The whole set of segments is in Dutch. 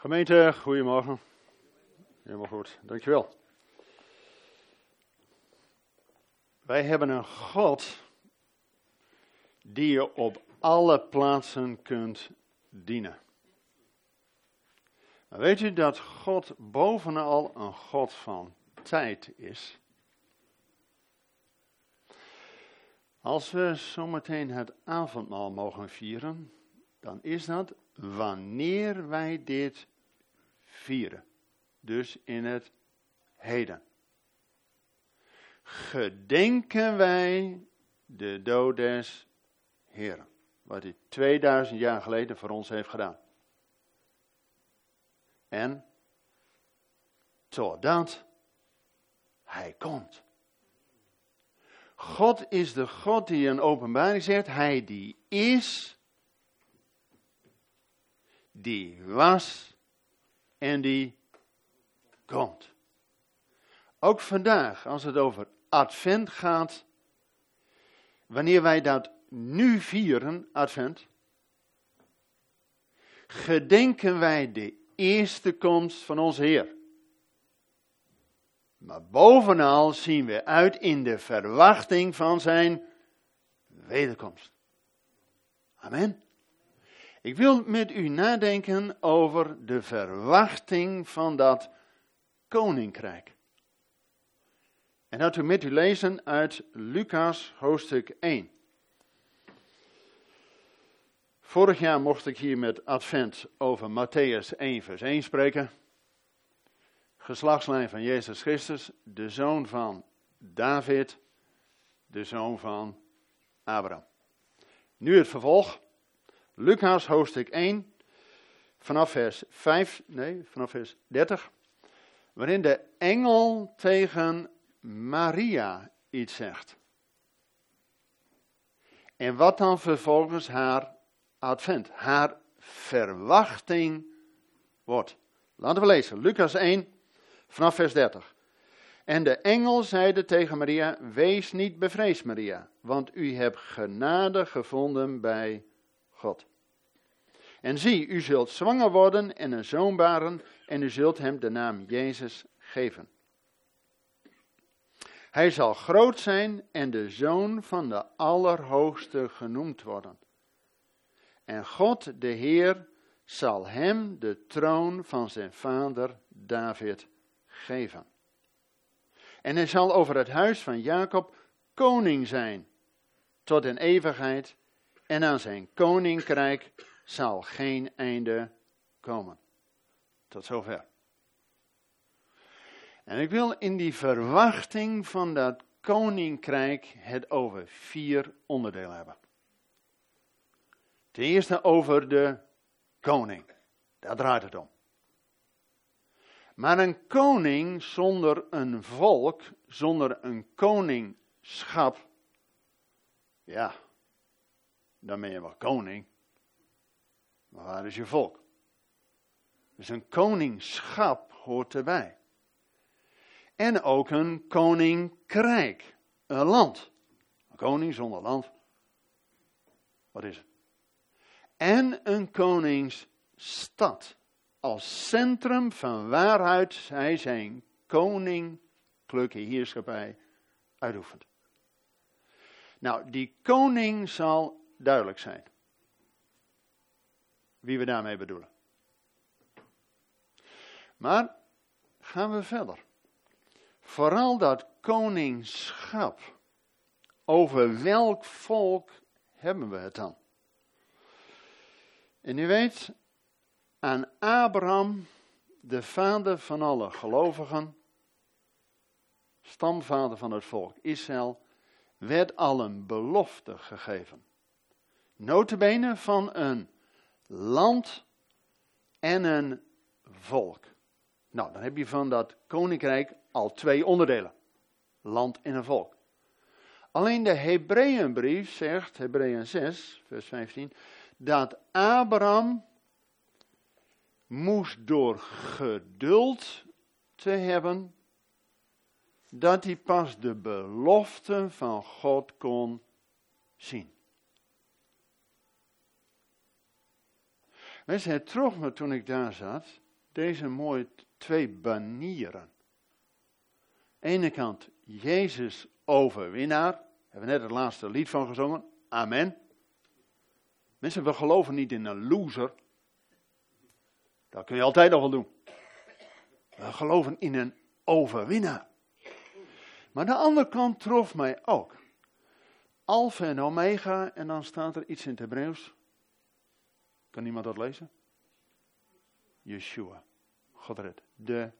Gemeente, goedemorgen. Helemaal goed, dankjewel. Wij hebben een God die je op alle plaatsen kunt dienen. Weet u dat God bovenal een God van tijd is? Als we zometeen het avondmaal mogen vieren, dan is dat wanneer wij dit vieren. Dus in het heden. Gedenken wij de dood des. Wat hij 2000 jaar geleden voor ons heeft gedaan. En totdat hij komt. God is de God die in openbaring zegt, hij die is, die was en die komt. Ook vandaag, als het over advent gaat, wanneer wij dat nu vieren, advent, gedenken wij de eerste komst van onze Heer. Maar bovenal zien we uit in de verwachting van zijn wederkomst. Amen. Ik wil met u nadenken over de verwachting van dat koninkrijk. En dat we met u lezen uit Lucas hoofdstuk 1. Vorig jaar mocht ik hier met Advent over Matthäus 1 vers 1 spreken. Geslachtslijn van Jezus Christus, de zoon van David, de zoon van Abraham. Nu het vervolg. Lucas hoofdstuk 1, vanaf vers 5, nee, vanaf vers 30, waarin de engel tegen Maria iets zegt. En wat dan vervolgens haar advent, haar verwachting wordt. Laten we lezen, Lucas 1, vanaf vers 30. En de engel zeide tegen Maria: Wees niet bevreesd, Maria, want u hebt genade gevonden bij God. En zie, u zult zwanger worden en een zoon baren, en u zult hem de naam Jezus geven. Hij zal groot zijn en de zoon van de Allerhoogste genoemd worden. En God, de Heer, zal hem de troon van zijn vader David geven. En hij zal over het huis van Jacob koning zijn tot in eeuwigheid en aan zijn koninkrijk zal geen einde komen. Tot zover. En ik wil in die verwachting van dat koninkrijk het over vier onderdelen hebben. Ten eerste over de koning. Daar draait het om. Maar een koning zonder een volk, zonder een koningschap, ja, dan ben je wel koning. Maar waar is je volk? Dus een koningschap hoort erbij. En ook een koninkrijk, een land. Een koning zonder land. Wat is het? En een koningsstad. Als centrum van waaruit hij zijn koninklijke heerschappij uitoefent. Nou, die koning zal duidelijk zijn wie we daarmee bedoelen. Maar gaan we verder. Vooral dat koningschap. Over welk volk hebben we het dan? En u weet, aan Abraham, de vader van alle gelovigen, stamvader van het volk Israël, werd al een belofte gegeven. Notabene van een land en een volk. Nou, dan heb je van dat koninkrijk al twee onderdelen. Land en een volk. Alleen de Hebreeënbrief zegt, Hebreeën 6, vers 15, dat Abraham moest door geduld te hebben, dat hij pas de belofte van God kon zien. Weet je, het trof me toen ik daar zat, deze mooie twee banieren. Ene kant Jezus overwinnaar. Hebben we net het laatste lied van gezongen. Amen. Mensen, we geloven niet in een loser. Dat kun je altijd nog wel doen. We geloven in een overwinnaar. Maar de andere kant trof mij ook. Alpha en Omega, en dan staat er iets in het Hebreeuws. Kan iemand dat lezen? Yeshua. God red. De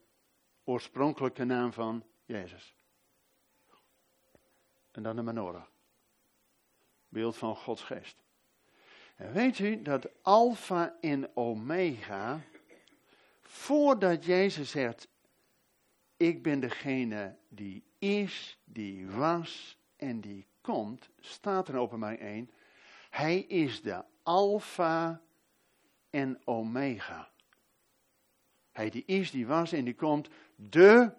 oorspronkelijke naam van Jezus. En dan de menorah. Beeld van Gods geest. En weet u dat Alpha en Omega, voordat Jezus zegt, ik ben degene die is, die was en die komt, staat er in openbaring 1, hij is de Alpha en Omega. Hij die is, die was en die komt, de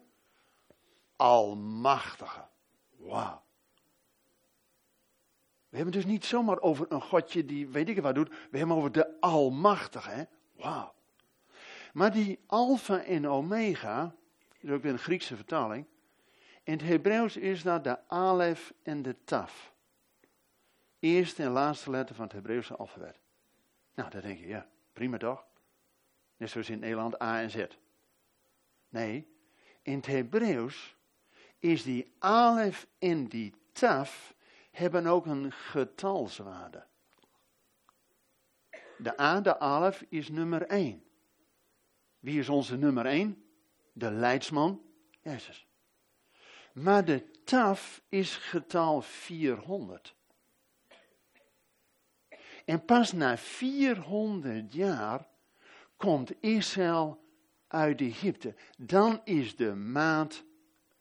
Almachtige. Wauw. We hebben dus niet zomaar over een godje die weet ik wat doet. We hebben over de Almachtige. Wauw. Maar die Alpha en Omega, is ook weer een Griekse vertaling. In het Hebreeuws is dat de Alef en de Taf. Eerste en laatste letter van het Hebreeuwse alfabet. Nou, dan denk je, ja, prima toch? Net zoals in Nederland A en Z. Nee, in het Hebreeuws is die Alef en die Taf hebben ook een getalswaarde. De A, de Alef, is nummer 1. Wie is onze nummer 1? De leidsman, Jezus. Maar de taf is getal 400. En pas na 400 jaar komt Israël uit Egypte. Dan is de maat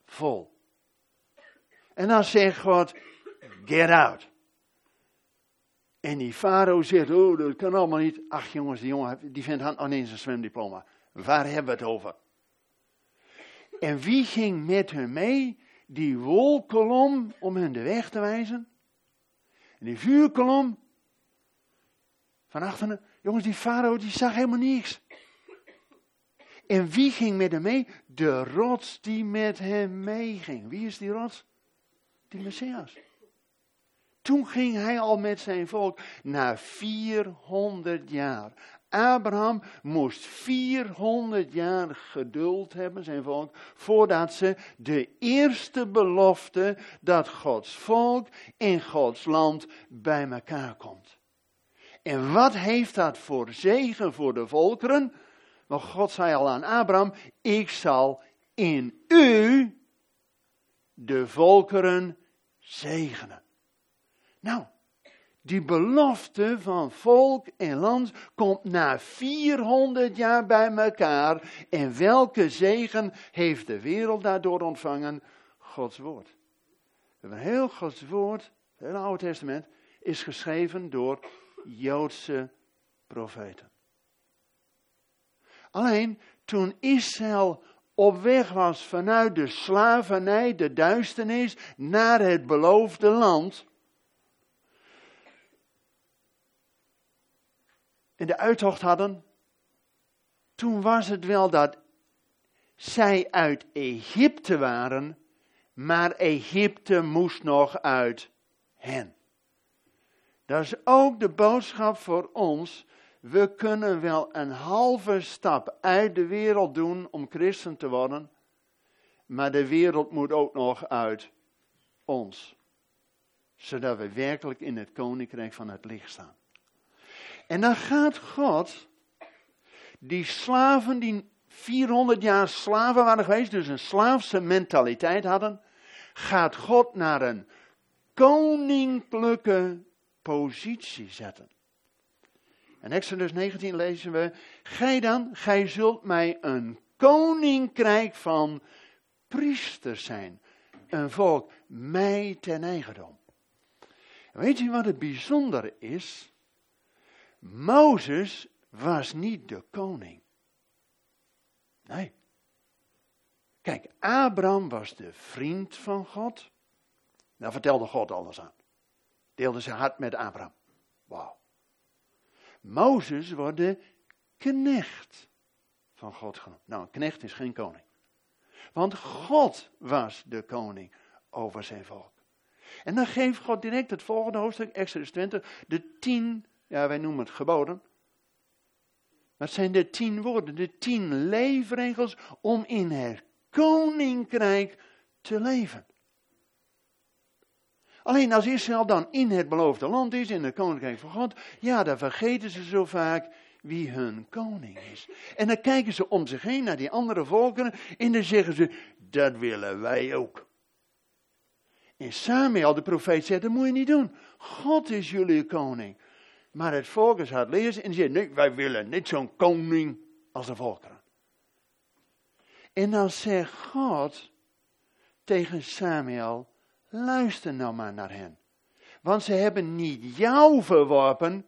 vol. En dan zegt God, get out. En die farao zegt, oh dat kan allemaal niet. Ach jongens, die jongen die vindt aan eens een zwemdiploma. Waar hebben we het over? En wie ging met hun mee? Die wolkolom om hen de weg te wijzen. En die vuurkolom van achteren. Jongens, die farao die zag helemaal niets. En wie ging met hem mee? De rots die met hem meeging. Wie is die rots? Die Messias. Toen ging hij al met zijn volk na 400 jaar. Abraham moest 400 jaar geduld hebben, zijn volk, voordat ze de eerste belofte dat Gods volk in Gods land bij elkaar komt. En wat heeft dat voor zegen voor de volkeren? Want God zei al aan Abraham, ik zal in u de volkeren zegenen. Nou, die belofte van volk en land komt na 400 jaar bij elkaar. En welke zegen heeft de wereld daardoor ontvangen? Gods woord. We heel Gods woord, het Oude Testament, is geschreven door Joodse profeten. Alleen toen Israël op weg was vanuit de slavernij, de duisternis, naar het beloofde land in de uittocht hadden, toen was het wel dat zij uit Egypte waren, maar Egypte moest nog uit hen. Dat is ook de boodschap voor ons. We kunnen wel een halve stap uit de wereld doen om christen te worden, maar de wereld moet ook nog uit ons, zodat we werkelijk in het koninkrijk van het licht staan. En dan gaat God die slaven die 400 jaar slaven waren geweest, dus een slaafse mentaliteit hadden, gaat God naar een koninklijke positie zetten. In Exodus 19 lezen we, gij dan, gij zult mij een koninkrijk van priesters zijn. Een volk mij ten eigendom. Weet u wat het bijzondere is? Mozes was niet de koning. Nee. Kijk, Abraham was de vriend van God. Daar vertelde God alles aan. Deelde zijn hart met Abraham. Wauw. Mozes wordt de knecht van God genoemd. Nou, een knecht is geen koning. Want God was de koning over zijn volk. En dan geeft God direct het volgende hoofdstuk, Exodus 20, de tien, ja wij noemen het geboden. Het zijn de tien woorden, de tien leefregels om in het koninkrijk te leven. Alleen als Israël dan in het beloofde land is, in het koninkrijk van God, ja, dan vergeten ze zo vaak wie hun koning is. En dan kijken ze om zich heen naar die andere volkeren en dan zeggen ze, dat willen wij ook. En Samuel, de profeet, zegt, dat moet je niet doen. God is jullie koning. Maar het volk is hard lezen en zegt, nee, wij willen niet zo'n koning als de volkeren. En dan zegt God tegen Samuel, luister nou maar naar hen. Want ze hebben niet jou verworpen,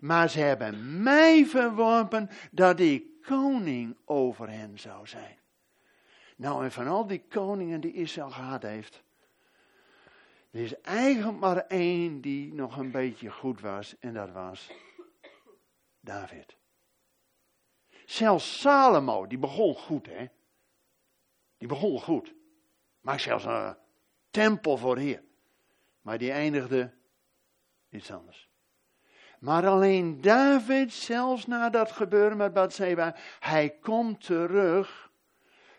maar ze hebben mij verworpen dat ik koning over hen zou zijn. Nou, en van al die koningen die Israël gehad heeft, er is eigenlijk maar één die nog een beetje goed was, en dat was David. Zelfs Salomo, die begon goed, hè. Die begon goed. Maak zelfs een tempel voor Heer. Maar die eindigde iets anders. Maar alleen David, zelfs na dat gebeuren met Bathseba, hij komt terug.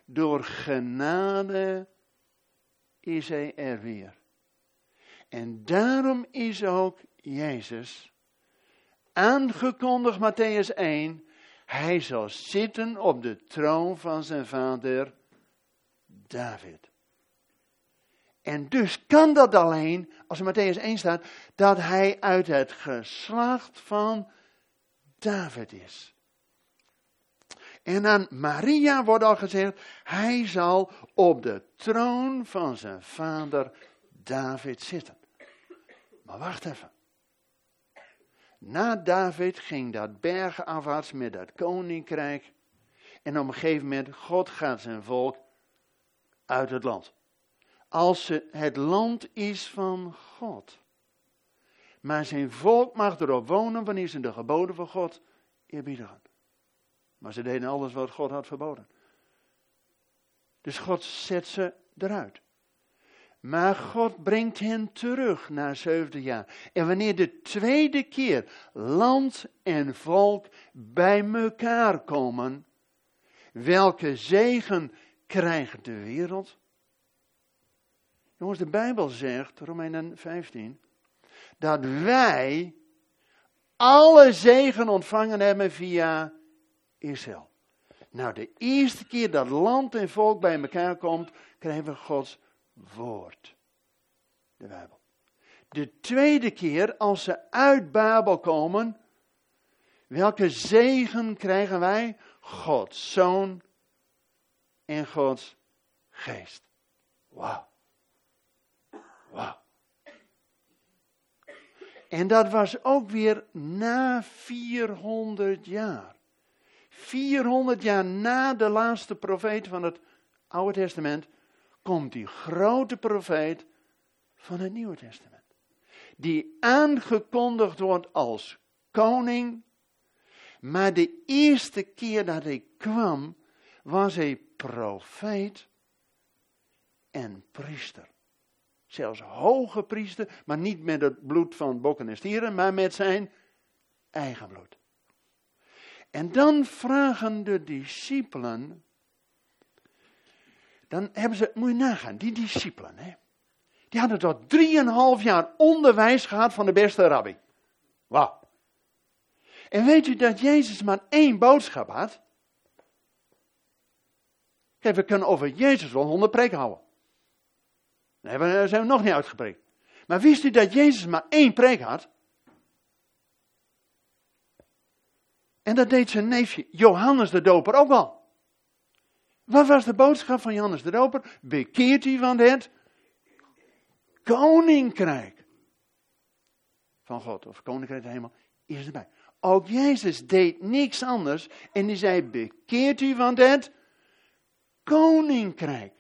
Door genade is hij er weer. En daarom is ook Jezus aangekondigd, Matthäus 1, hij zal zitten op de troon van zijn vader David. En dus kan dat alleen, als er Matthäus 1 staat, dat hij uit het geslacht van David is. En aan Maria wordt al gezegd, hij zal op de troon van zijn vader David zitten. Maar wacht even. Na David ging dat bergenafwaarts met dat koninkrijk. En op een gegeven moment, God gaat zijn volk uit het land. Als het land is van God. Maar zijn volk mag erop wonen wanneer ze de geboden van God eerbiedigen. Maar ze deden alles wat God had verboden. Dus God zet ze eruit. Maar God brengt hen terug na 70 jaar. En wanneer de tweede keer land en volk bij elkaar komen, welke zegen krijgt de wereld? Jongens, de Bijbel zegt, Romeinen 15, dat wij alle zegen ontvangen hebben via Israël. Nou, de eerste keer dat land en volk bij elkaar komt, krijgen we Gods woord. De Bijbel. De tweede keer als ze uit Babel komen, welke zegen krijgen wij? Gods Zoon en Gods Geest. Wauw. En dat was ook weer na 400 jaar. 400 jaar na de laatste profeet van het Oude Testament komt die grote profeet van het Nieuwe Testament. Die aangekondigd wordt als koning. Maar de eerste keer dat hij kwam, was hij profeet en priester. Zelfs hoge priester, maar niet met het bloed van bokken en stieren, maar met zijn eigen bloed. En dan vragen de discipelen dan hebben ze, moet je nagaan, die discipelen, hè, die hadden tot drieënhalf jaar onderwijs gehad van de beste rabbi. Wauw. En weet u dat Jezus maar één boodschap had? Kijk, we kunnen over Jezus wel honderd preken houden. Daar zijn we nog niet uitgepreekt. Maar wist u dat Jezus maar één preek had? En dat deed zijn neefje Johannes de Doper ook al. Wat was de boodschap van Johannes de Doper? Bekeert u van het koninkrijk van God, of koninkrijk de hemel, is erbij. Ook Jezus deed niks anders en hij zei, bekeert u van het koninkrijk.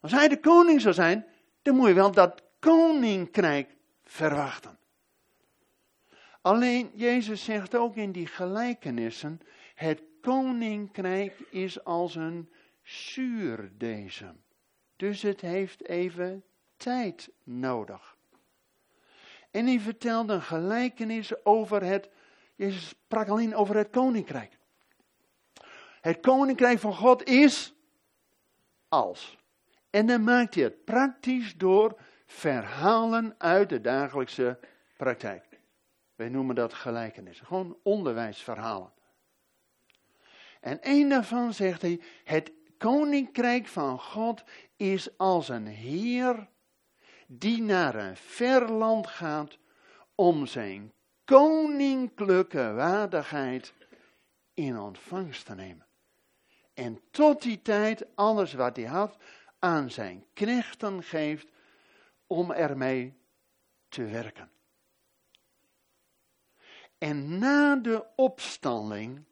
Als hij de koning zou zijn, dan moet je wel dat koninkrijk verwachten. Alleen Jezus zegt ook in die gelijkenissen, Het koninkrijk is als een zuurdezem. Dus het heeft even tijd nodig. En hij vertelde een gelijkenis over het, Jezus sprak alleen over het koninkrijk. Het koninkrijk van God is als. En dan maakt hij het praktisch door verhalen uit de dagelijkse praktijk. Wij noemen dat gelijkenissen, gewoon onderwijsverhalen. En een daarvan zegt hij, het koninkrijk van God is als een heer die naar een ver land gaat om zijn koninklijke waardigheid in ontvangst te nemen. En tot die tijd alles wat hij had aan zijn knechten geeft om ermee te werken. En na de opstanding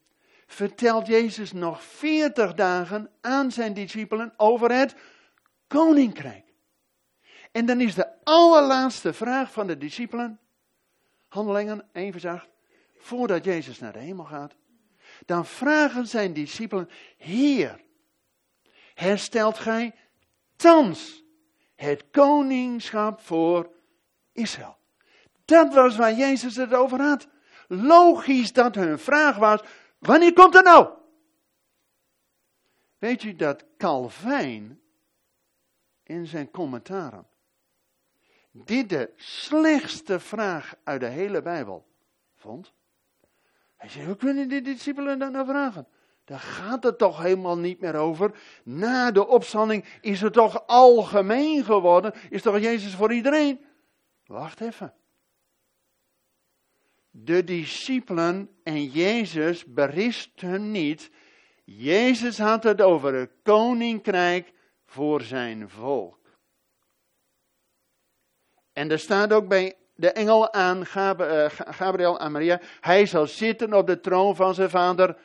vertelt Jezus nog veertig dagen aan zijn discipelen over het koninkrijk. En dan is de allerlaatste vraag van de discipelen, handelingen 1 vers 8, voordat Jezus naar de hemel gaat. Dan vragen zijn discipelen, Heer, herstelt gij thans het koningschap voor Israël? Dat was waar Jezus het over had. Logisch dat hun vraag was, wanneer komt het nou? Weet u dat Calvijn in zijn commentaren dit de slechtste vraag uit de hele Bijbel vond? Hij zei, hoe kunnen die discipelen dan nou vragen? Daar gaat het toch helemaal niet meer over. Na de opstanding is het toch algemeen geworden? Is toch Jezus voor iedereen? Wacht even de discipelen en Jezus beristen niet. Jezus had het over het koninkrijk voor zijn volk. En er staat ook bij de engel aan eh, Gabriel en Maria, hij zal zitten op de troon van zijn vader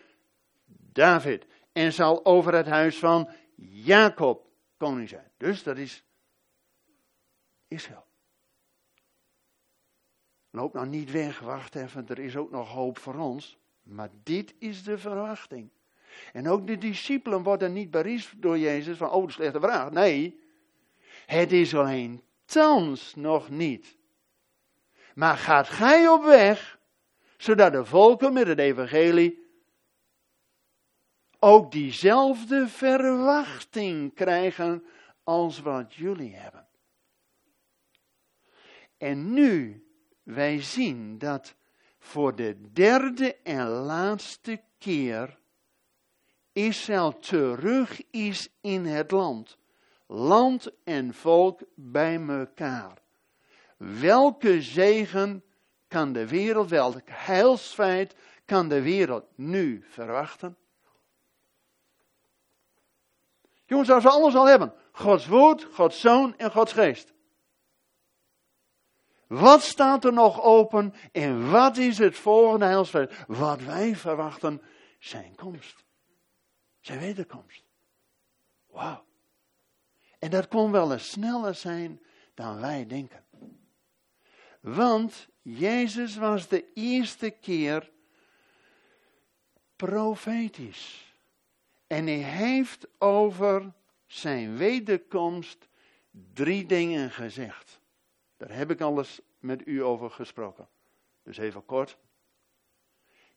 David en zal over het huis van Jacob koning zijn. Dus dat is Israël. Loop nou niet weg, wacht even, er is ook nog hoop voor ons. Maar dit is de verwachting. En ook de discipelen worden niet bericht door Jezus van, oh, de slechte vraag. Nee, het is alleen thans nog niet. Maar gaat gij op weg, zodat de volken met het evangelie ook diezelfde verwachting krijgen als wat jullie hebben. En nu wij zien dat voor de derde en laatste keer Israël terug is in het land. Land en volk bij elkaar. Welke zegen kan de wereld, welk heilsfeit kan de wereld nu verwachten? Jongens, als we alles al hebben. Gods woord, Gods zoon en Gods geest. Wat staat er nog open en wat is het volgende heilsfeit? Wat wij verwachten, zijn komst. Zijn wederkomst. Wauw. En dat kon wel eens sneller zijn dan wij denken. Want Jezus was de eerste keer profetisch. En hij heeft over zijn wederkomst drie dingen gezegd. Daar heb ik alles met u over gesproken. Dus even kort.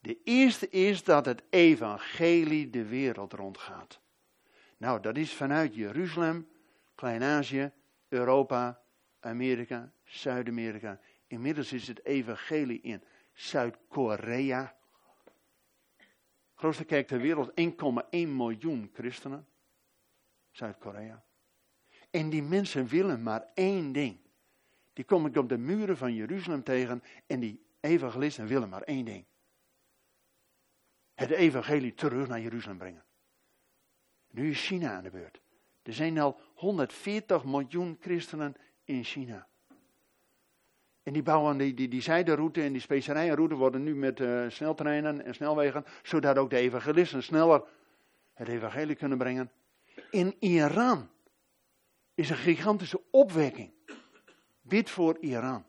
De eerste is dat het evangelie de wereld rondgaat. Nou, dat is vanuit Jeruzalem, Klein-Azië, Europa, Amerika, Zuid-Amerika. Inmiddels is het evangelie in Zuid-Korea. Grootste kerk ter wereld, 1,1 miljoen christenen. Zuid-Korea. En die mensen willen maar één ding. Die kom ik op de muren van Jeruzalem tegen en die evangelisten willen maar één ding. Het evangelie terug naar Jeruzalem brengen. Nu is China aan de beurt. Er zijn al 140 miljoen christenen in China. En die bouwen die, die, zijderoute en die specerijenroute worden nu met uh, sneltreinen en snelwegen, zodat ook de evangelisten sneller het evangelie kunnen brengen. In Iran is een gigantische opwekking. Bid voor Iran.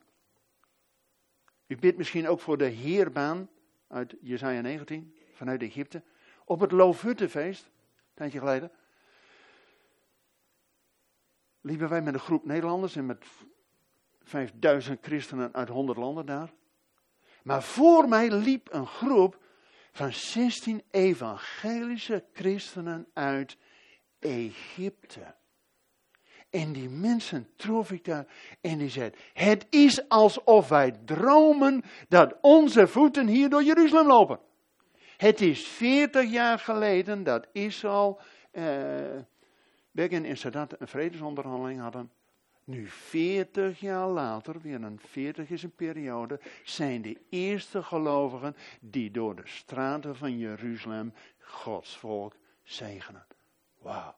U bidt misschien ook voor de heerbaan uit Jesaja 19. vanuit Egypte. Op het Loofhuttenfeest, een tijdje geleden. Liepen wij met een groep Nederlanders en met 5000 christenen uit 100 landen daar. Maar voor mij liep een groep van 16 evangelische christenen uit Egypte. En die mensen trof ik daar en die zei, het is alsof wij dromen dat onze voeten hier door Jeruzalem lopen. Het is 40 jaar geleden dat Israël, eh, Begin en Sadat een vredesonderhandeling hadden. Nu 40 jaar later, weer een 40 is een periode, zijn de eerste gelovigen die door de straten van Jeruzalem Gods volk zegenen. Wauw.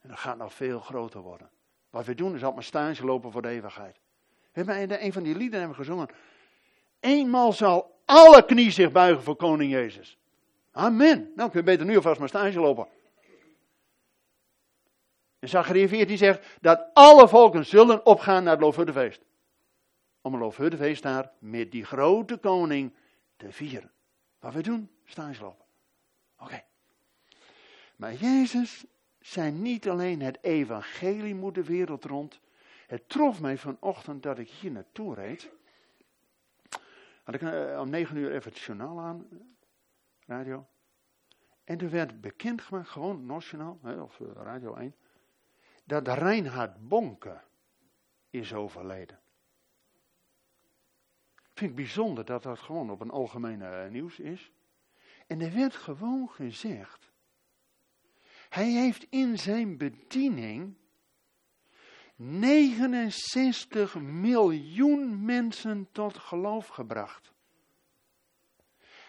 En dat gaat nog veel groter worden. Wat we doen is altijd maar stage lopen voor de eeuwigheid. We hebben in een van die lieden hebben gezongen. Eenmaal zal alle knie zich buigen voor koning Jezus. Amen. Nou, kun je beter nu alvast maar stage lopen. En Zachariah 14 zegt dat alle volken zullen opgaan naar het Loofhuttenfeest. Om een Loofhuttenfeest daar met die grote koning te vieren. Wat we doen, stage lopen. Oké. Maar Jezus zei niet alleen het evangelie moet de wereld rond. Het trof mij vanochtend dat ik hier naartoe reed. Had ik uh, om negen uur even het journaal aan, radio. En er werd bekendgemaakt, gewoon nationaal, of uh, radio 1, dat Reinhard Bonke is overleden. Vind het bijzonder dat dat gewoon op een algemene uh, nieuws is. En er werd gewoon gezegd hij heeft in zijn bediening 69 miljoen mensen tot geloof gebracht.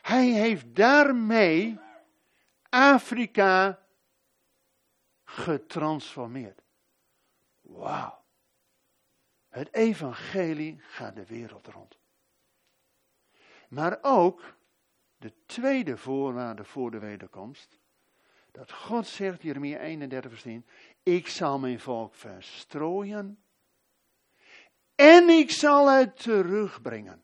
Hij heeft daarmee Afrika getransformeerd. Wauw. Het evangelie gaat de wereld rond. Maar ook de tweede voorwaarde voor de wederkomst dat God zegt, Jeremia 31 vers 10, ik zal mijn volk verstrooien en ik zal het terugbrengen.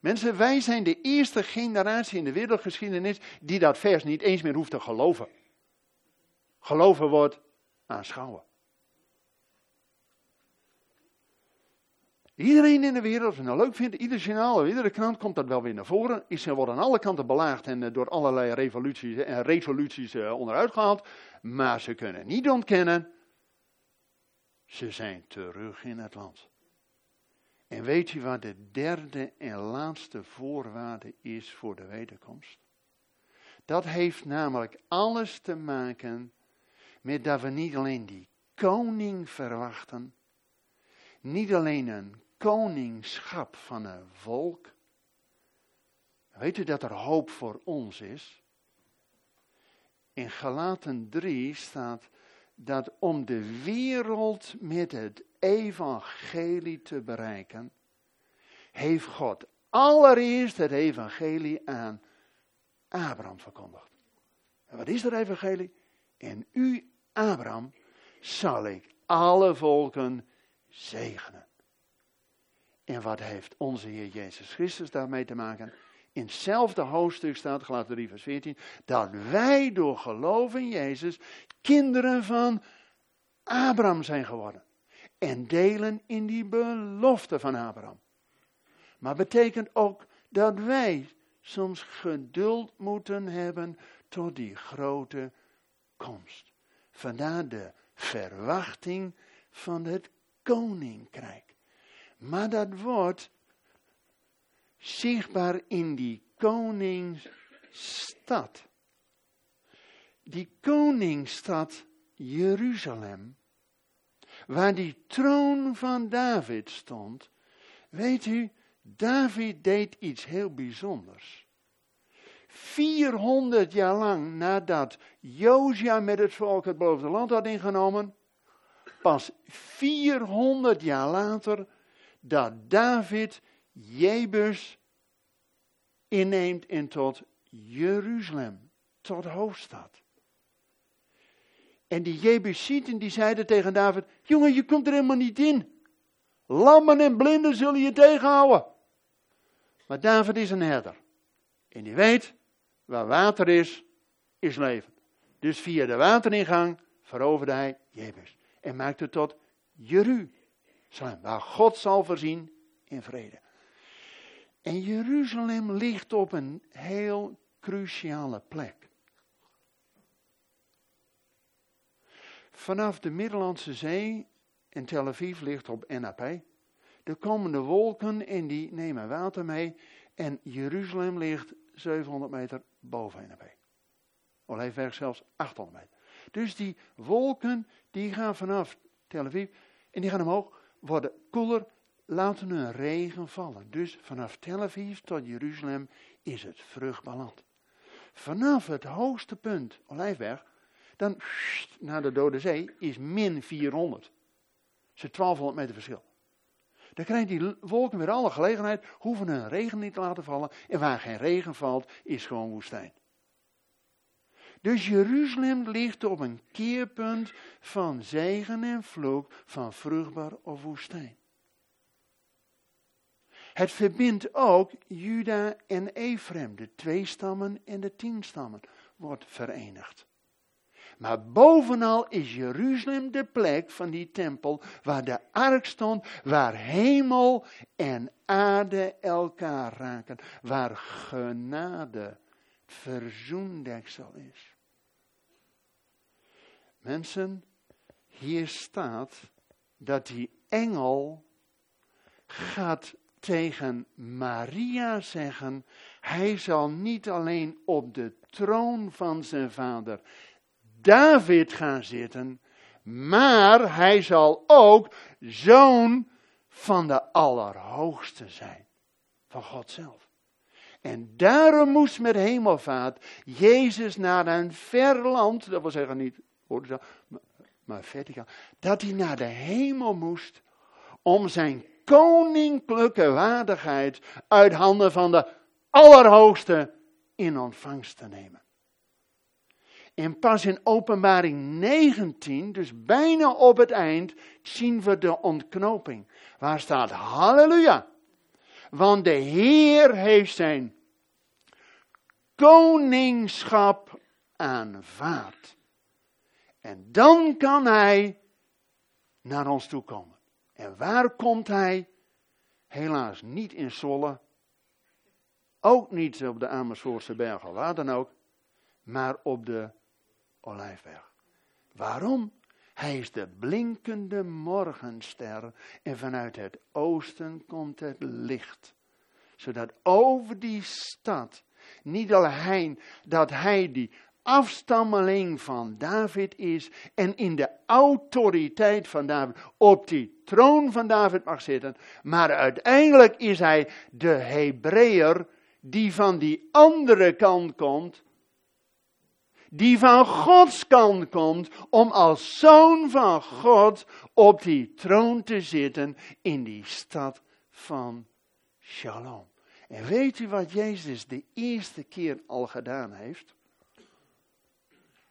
Mensen, wij zijn de eerste generatie in de wereldgeschiedenis die dat vers niet eens meer hoeft te geloven. Geloven wordt aanschouwen. Iedereen in de wereld, of het nou leuk vindt, ieder journaal, iedere krant komt dat wel weer naar voren. Israël wordt aan alle kanten belaagd en eh, door allerlei revoluties en eh, resoluties uh, onderuit gehaald. Maar ze kunnen niet ontkennen, ze zijn terug in het land. En weet je wat de derde en laatste voorwaarde is voor de wederkomst? Dat heeft namelijk alles te maken met dat we niet alleen die koning verwachten, niet alleen een koningschap van een volk. Weet u dat er hoop voor ons is? In Galaten 3 staat dat om de wereld met het evangelie te bereiken, heeft God allereerst het evangelie aan Abraham verkondigd. En wat is dat evangelie? In u, Abraham, zal ik alle volken zegenen. En wat heeft onze Heer Jezus Christus daarmee te maken? In hetzelfde hoofdstuk staat, gelaten 3 vers 14, dat wij door geloof in Jezus kinderen van Abraham zijn geworden. En delen in die belofte van Abraham. Maar betekent ook dat wij soms geduld moeten hebben tot die grote komst. Vandaar de verwachting van het koninkrijk. Maar dat wordt zichtbaar in die koningsstad. Die koningsstad Jeruzalem, waar die troon van David stond. Weet u, David deed iets heel bijzonders. 400 jaar lang nadat Josia met het volk het beloofde land had ingenomen, pas 400 jaar later dat David Jebus inneemt en tot Jeruzalem, tot hoofdstad. En die Jebusieten die zeiden tegen David, jongen je komt er helemaal niet in. Lammen en blinden zullen je tegenhouden. Maar David is een herder. En die weet, waar water is, is leven. Dus via de wateringang veroverde hij Jebus. En maakte tot Jeruzalem, waar God zal voorzien in vrede. En Jeruzalem ligt op een heel cruciale plek. Vanaf de Middellandse Zee en Tel Aviv ligt op NAP. Er komen de wolken en die nemen water mee. En Jeruzalem ligt 700 meter boven NAP. Olijfberg zelfs 800 meter. Dus die wolken die gaan vanaf Tel Aviv en die gaan omhoog, worden koeler, laten hun regen vallen. Dus vanaf Tel Aviv tot Jeruzalem is het vruchtbaar land. Vanaf het hoogste punt, Olijfberg, dan naar de Dode Zee is min 400. Dat is 1200 meter verschil. Dan krijgen die wolken weer alle gelegenheid, hoeven hun regen niet te laten vallen. En waar geen regen valt, is gewoon woestijn. Dus Jeruzalem ligt op een keerpunt van zegen en vloek, van vruchtbaar of woestijn. Het verbindt ook Juda en Ephraim, de twee stammen en de tien stammen, wordt verenigd. Maar bovenal is Jeruzalem de plek van die tempel waar de ark stond, waar hemel en aarde elkaar raken, waar genade verzoendeksel is. Mensen, hier staat dat die engel gaat tegen Maria zeggen, hij zal niet alleen op de troon van zijn vader David gaan zitten, maar hij zal ook zoon van de Allerhoogste zijn, van God zelf. En daarom moest met hemelvaart Jezus naar een ver land, dat wil zeggen niet, maar verticaal, dat hij naar de hemel moest om zijn koninklijke waardigheid uit handen van de Allerhoogste in ontvangst te nemen. En pas in openbaring 19, dus bijna op het eind, zien we de ontknoping. Waar staat halleluja. Want de Heer heeft zijn koningschap aanvaard. En dan kan hij naar ons toe komen. En waar komt hij? Helaas niet in Zolle. Ook niet op de Amersfoortse bergen, waar dan ook. Maar op de Olijfberg. Waarom? Hij is de blinkende morgenster en vanuit het oosten komt het licht. Zodat over die stad, niet alleen dat hij die afstammeling van David is en in de autoriteit van David op die troon van David mag zitten, maar uiteindelijk is hij de Hebreeër die van die andere kant komt die van Gods kant komt, om als zoon van God op die troon te zitten in die stad van Shalom. En weet u wat Jezus de eerste keer al gedaan heeft?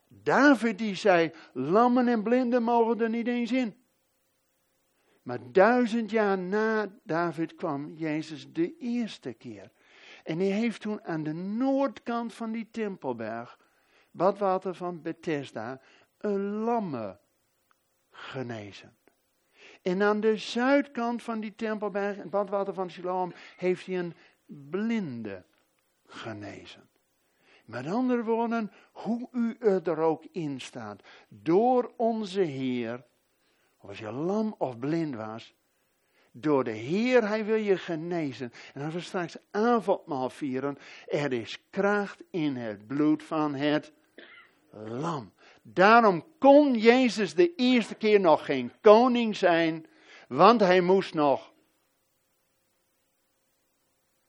David die zei, lammen en blinden mogen er niet eens in. Maar duizend jaar na David kwam Jezus de eerste keer. En hij heeft toen aan de noordkant van die Tempelberg badwater van Bethesda, een lamme genezen. En aan de zuidkant van die tempelberg, het badwater van Siloam, heeft hij een blinde genezen. Met andere woorden, hoe u er ook in staat, door onze Heer, of als je lam of blind was, door de Heer, Hij wil je genezen. En als we straks avondmaal vieren, er is kracht in het bloed van het Daarom kon Jezus de eerste keer nog geen koning zijn, want hij moest nog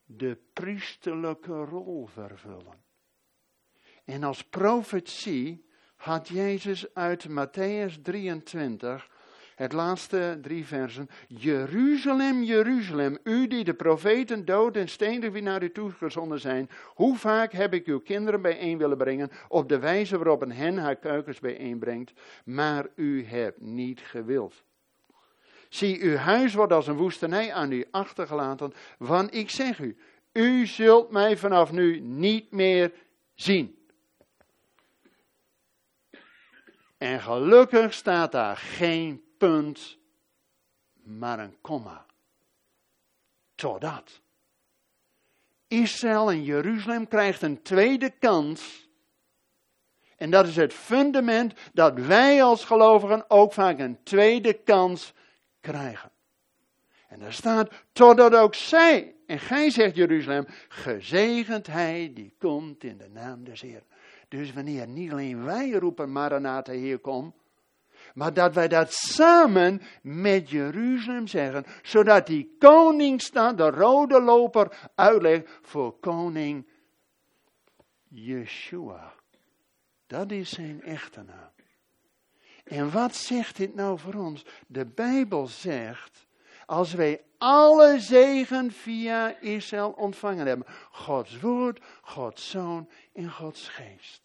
de priesterlijke rol vervullen. En als profetie had Jezus uit Matthäus 23 het laatste drie versen. Jeruzalem, Jeruzalem, u die de profeten dood en stenig wie naar u toegezonden zijn. Hoe vaak heb ik uw kinderen bijeen willen brengen, op de wijze waarop een hen haar kuikens bijeenbrengt, maar u hebt niet gewild. Zie, uw huis wordt als een woestenij aan u achtergelaten, want ik zeg u, U zult mij vanaf nu niet meer zien. En gelukkig staat daar geen maar een komma. Totdat. Israël en Jeruzalem krijgt een tweede kans. En dat is het fundament dat wij als gelovigen ook vaak een tweede kans krijgen. En daar staat, totdat ook zij, en gij zegt Jeruzalem, gezegend hij die komt in de naam des Heer. Dus wanneer niet alleen wij roepen, Maranatha, Heer, kom, maar dat wij dat samen met Jeruzalem zeggen, zodat die koningsstad, de rode loper, uitlegt voor koning Yeshua. Dat is zijn echte naam. En wat zegt dit nou voor ons? De Bijbel zegt, als wij alle zegen via Israël ontvangen hebben, Gods woord, Gods zoon en Gods geest,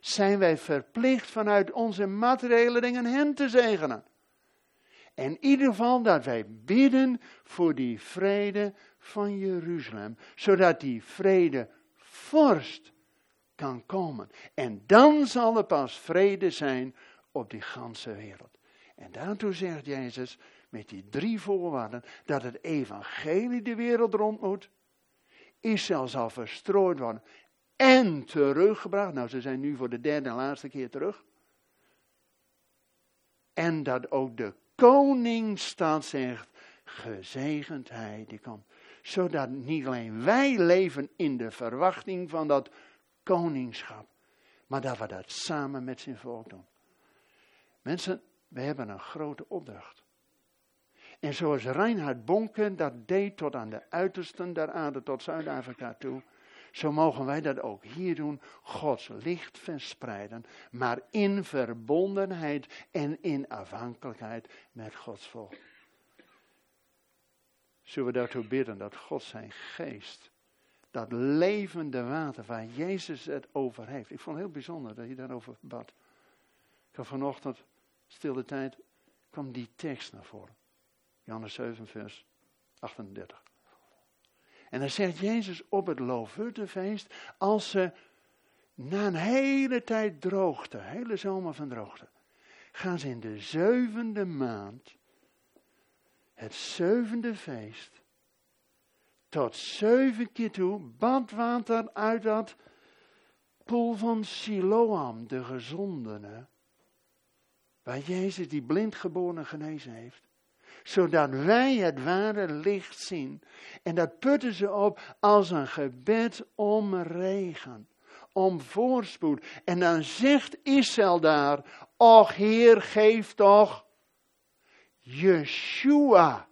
zijn wij verplicht vanuit onze materiële dingen hen te zegenen. En in ieder geval dat wij bidden voor die vrede van Jeruzalem, zodat die vrede vorst kan komen. En dan zal er pas vrede zijn op die ganse wereld. En daartoe zegt Jezus met die drie voorwaarden dat het evangelie de wereld rond moet. Israël zal verstrooid worden en teruggebracht. Nou, ze zijn nu voor de derde en laatste keer terug. En dat ook de koningsstad zegt, gezegend hij die komt. Zodat niet alleen wij leven in de verwachting van dat koningschap, maar dat we dat samen met zijn volk doen. Mensen, we hebben een grote opdracht. En zoals Reinhard Bonke dat deed tot aan de uitersten der aarde, tot Zuid-Afrika toe, zo mogen wij dat ook hier doen. Gods licht verspreiden, maar in verbondenheid en in afhankelijkheid met Gods volk. Zullen we daartoe bidden dat God zijn geest, dat levende water waar Jezus het over heeft. Ik vond het heel bijzonder dat hij daarover bad. Ik vanochtend, stille tijd, kwam die tekst naar voren. Johannes 7, vers 38. En dan zegt Jezus op het Loofhuttenfeest, als ze na een hele tijd droogte, hele zomer van droogte, gaan ze in de zevende maand, het zevende feest, tot zeven keer toe badwater uit dat poel van Siloam, de gezondene, waar Jezus die blindgeboren genezen heeft zodat wij het ware licht zien. En dat putten ze op als een gebed om regen, om voorspoed. En dan zegt Israël daar, och Heer, geef toch Yeshua.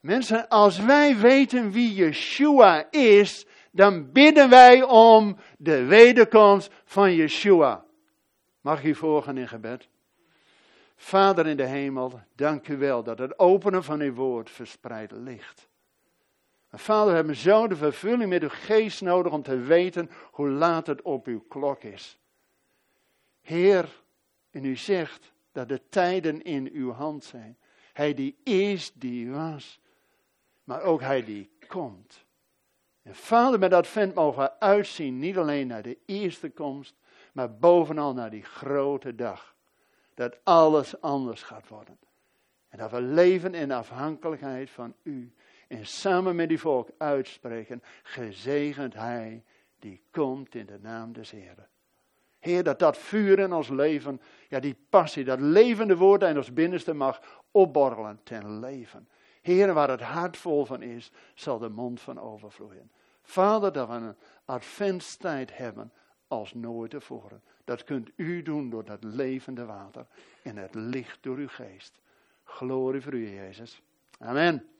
Mensen, als wij weten wie Yeshua is, dan bidden wij om de wederkomst van Yeshua. Mag je volgen in gebed? Vader in de hemel, dank u wel dat het openen van uw woord verspreid ligt. vader, we hebben zo de vervulling met uw geest nodig om te weten hoe laat het op uw klok is. Heer, en u zegt dat de tijden in uw hand zijn. Hij die is, die was, maar ook hij die komt. En vader, met dat vent mogen uitzien, niet alleen naar de eerste komst, maar bovenal naar die grote dag dat alles anders gaat worden. En dat we leven in afhankelijkheid van u. En samen met die volk uitspreken, gezegend hij die komt in de naam des Heeren. Heer, dat dat vuur in ons leven, ja die passie, dat levende woord in ons binnenste mag opborrelen ten leven. Heer, waar het hart vol van is, zal de mond van overvloeien. Vader, dat we een adventstijd hebben als nooit tevoren. Dat kunt u doen door dat levende water en het licht door uw geest. Glorie voor u, Jezus. Amen.